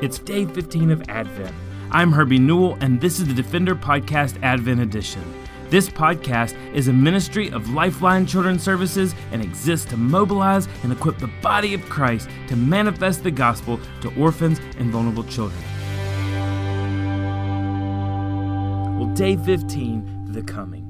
It's day 15 of Advent. I'm Herbie Newell, and this is the Defender Podcast Advent Edition. This podcast is a ministry of Lifeline Children's Services and exists to mobilize and equip the body of Christ to manifest the gospel to orphans and vulnerable children. Well, day 15, the coming.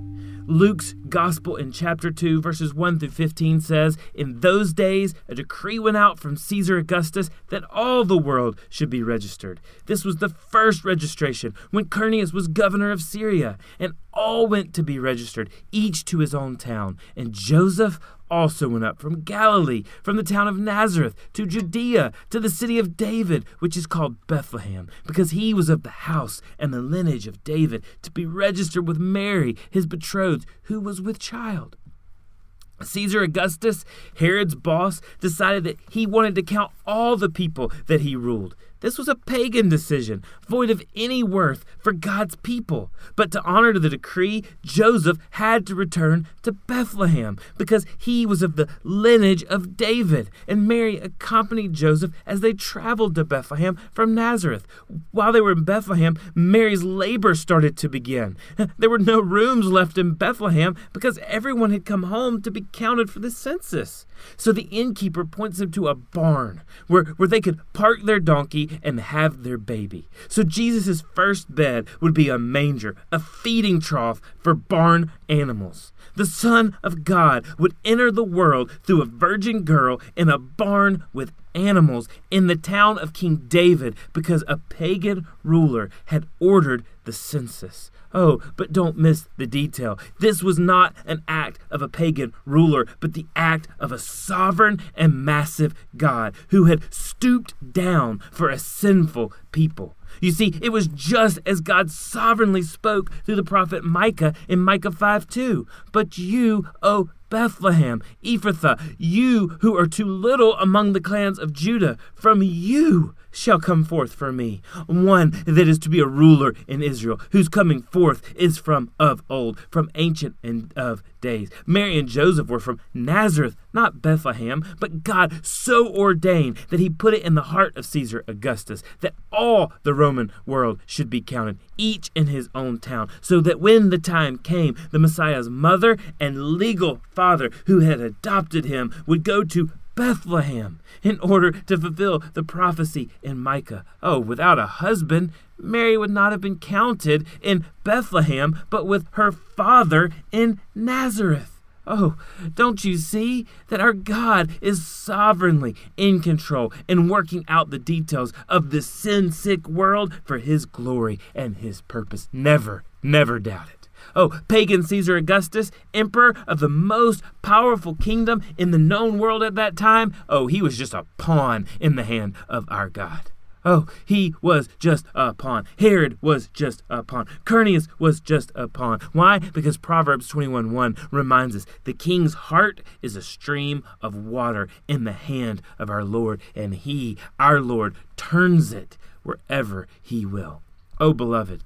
Luke's Gospel in chapter 2, verses 1 through 15 says, In those days a decree went out from Caesar Augustus that all the world should be registered. This was the first registration when Quirinius was governor of Syria, and all went to be registered, each to his own town. And Joseph also went up from Galilee, from the town of Nazareth, to Judea, to the city of David, which is called Bethlehem, because he was of the house and the lineage of David, to be registered with Mary, his betrothed, who was with child. Caesar Augustus, Herod's boss, decided that he wanted to count all the people that he ruled. This was a pagan decision, void of any worth for God's people. But to honor the decree, Joseph had to return to Bethlehem because he was of the lineage of David. And Mary accompanied Joseph as they traveled to Bethlehem from Nazareth. While they were in Bethlehem, Mary's labor started to begin. There were no rooms left in Bethlehem because everyone had come home to be counted for the census. So the innkeeper points them to a barn where, where they could park their donkey and have their baby. So Jesus' first bed would be a manger, a feeding trough for barn animals. The Son of God would enter the world through a virgin girl in a barn with animals in the town of King David because a pagan ruler had ordered the census. Oh, but don't miss the detail. This was not an act of a pagan ruler, but the act of a sovereign and massive God who had stooped down for a sinful people. You see, it was just as God sovereignly spoke through the prophet Micah in Micah 5 2. But you, O Bethlehem, Ephrathah, you who are too little among the clans of Judah, from you shall come forth for me one that is to be a ruler in Israel, whose coming forth is from of old, from ancient and of days. Mary and Joseph were from Nazareth, not Bethlehem, but God so ordained that he put it in the heart of Caesar Augustus that all the Roman world should be counted, each in his own town, so that when the time came, the Messiah's mother and legal father who had adopted him would go to Bethlehem in order to fulfill the prophecy in Micah. Oh, without a husband, Mary would not have been counted in Bethlehem, but with her father in Nazareth. Oh, don't you see that our God is sovereignly in control and working out the details of this sin sick world for His glory and His purpose? Never, never doubt it. Oh, pagan Caesar Augustus, emperor of the most powerful kingdom in the known world at that time, oh, he was just a pawn in the hand of our God. Oh, he was just a pawn. Herod was just a pawn. Quirinius was just a pawn. Why? Because Proverbs 21:1 reminds us the king's heart is a stream of water in the hand of our Lord, and he, our Lord, turns it wherever he will. Oh, beloved,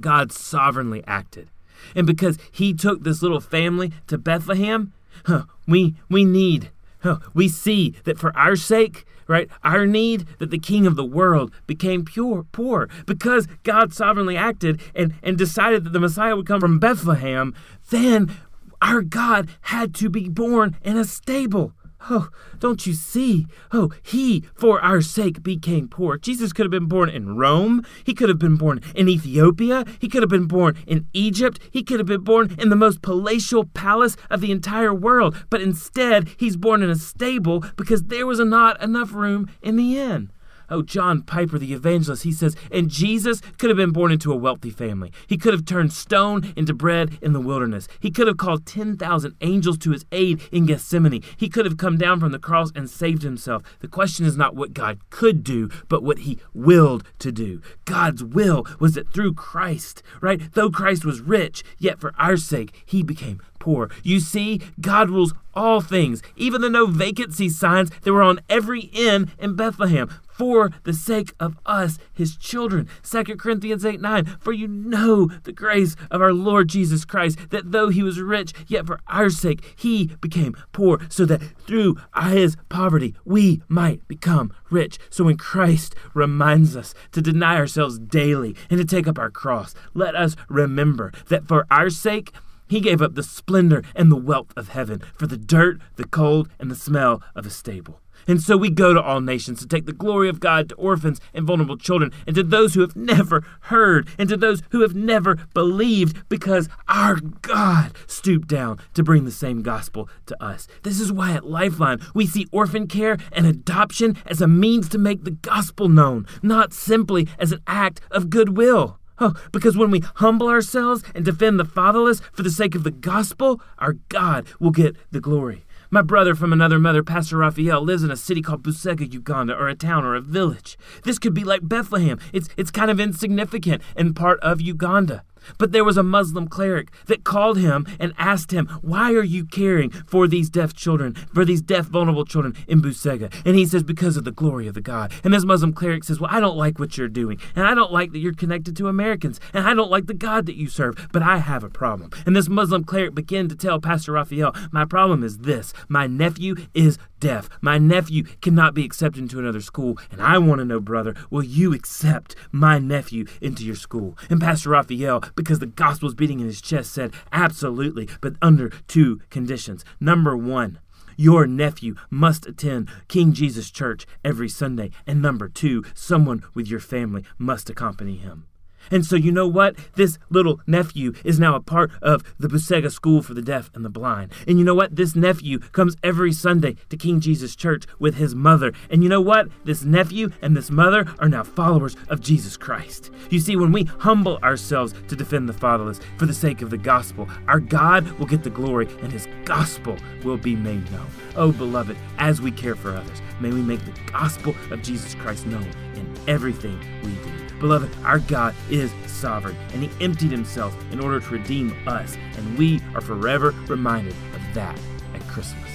God sovereignly acted. And because he took this little family to Bethlehem, huh, we we need huh, we see that for our sake, right, our need that the king of the world became pure poor because God sovereignly acted and and decided that the Messiah would come from Bethlehem, then our God had to be born in a stable. Oh, don't you see? Oh, he, for our sake, became poor. Jesus could have been born in Rome. He could have been born in Ethiopia. He could have been born in Egypt. He could have been born in the most palatial palace of the entire world. But instead, he's born in a stable because there was not enough room in the inn. Oh, John Piper, the evangelist, he says, and Jesus could have been born into a wealthy family. He could have turned stone into bread in the wilderness. He could have called 10,000 angels to his aid in Gethsemane. He could have come down from the cross and saved himself. The question is not what God could do, but what he willed to do. God's will was that through Christ, right? Though Christ was rich, yet for our sake, he became poor. You see, God rules all things, even the no vacancy signs that were on every inn in Bethlehem. For the sake of us, his children. 2 Corinthians 8 9. For you know the grace of our Lord Jesus Christ, that though he was rich, yet for our sake he became poor, so that through his poverty we might become rich. So when Christ reminds us to deny ourselves daily and to take up our cross, let us remember that for our sake, he gave up the splendor and the wealth of heaven for the dirt, the cold, and the smell of a stable. And so we go to all nations to take the glory of God to orphans and vulnerable children, and to those who have never heard, and to those who have never believed, because our God stooped down to bring the same gospel to us. This is why at Lifeline we see orphan care and adoption as a means to make the gospel known, not simply as an act of goodwill. Oh, because when we humble ourselves and defend the fatherless for the sake of the gospel, our God will get the glory. My brother from another mother, Pastor Raphael, lives in a city called Busega, Uganda, or a town or a village. This could be like Bethlehem. It's, it's kind of insignificant and part of Uganda. But there was a Muslim cleric that called him and asked him, Why are you caring for these deaf children, for these deaf, vulnerable children in Busega? And he says, Because of the glory of the God. And this Muslim cleric says, Well, I don't like what you're doing. And I don't like that you're connected to Americans. And I don't like the God that you serve. But I have a problem. And this Muslim cleric began to tell Pastor Raphael, My problem is this my nephew is deaf. My nephew cannot be accepted into another school. And I want to know, brother, will you accept my nephew into your school? And Pastor Raphael, because the gospel is beating in his chest, said, Absolutely, but under two conditions. Number one, your nephew must attend King Jesus Church every Sunday. And number two, someone with your family must accompany him. And so, you know what? This little nephew is now a part of the Busega School for the Deaf and the Blind. And you know what? This nephew comes every Sunday to King Jesus Church with his mother. And you know what? This nephew and this mother are now followers of Jesus Christ. You see, when we humble ourselves to defend the fatherless for the sake of the gospel, our God will get the glory and his gospel will be made known. Oh, beloved, as we care for others, may we make the gospel of Jesus Christ known in everything we do. Beloved, our God is sovereign, and He emptied Himself in order to redeem us, and we are forever reminded of that at Christmas.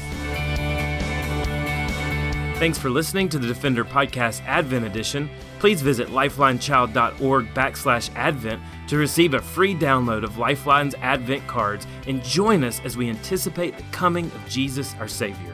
Thanks for listening to the Defender Podcast Advent Edition. Please visit lifelinechild.org backslash advent to receive a free download of Lifeline's Advent cards and join us as we anticipate the coming of Jesus our Savior.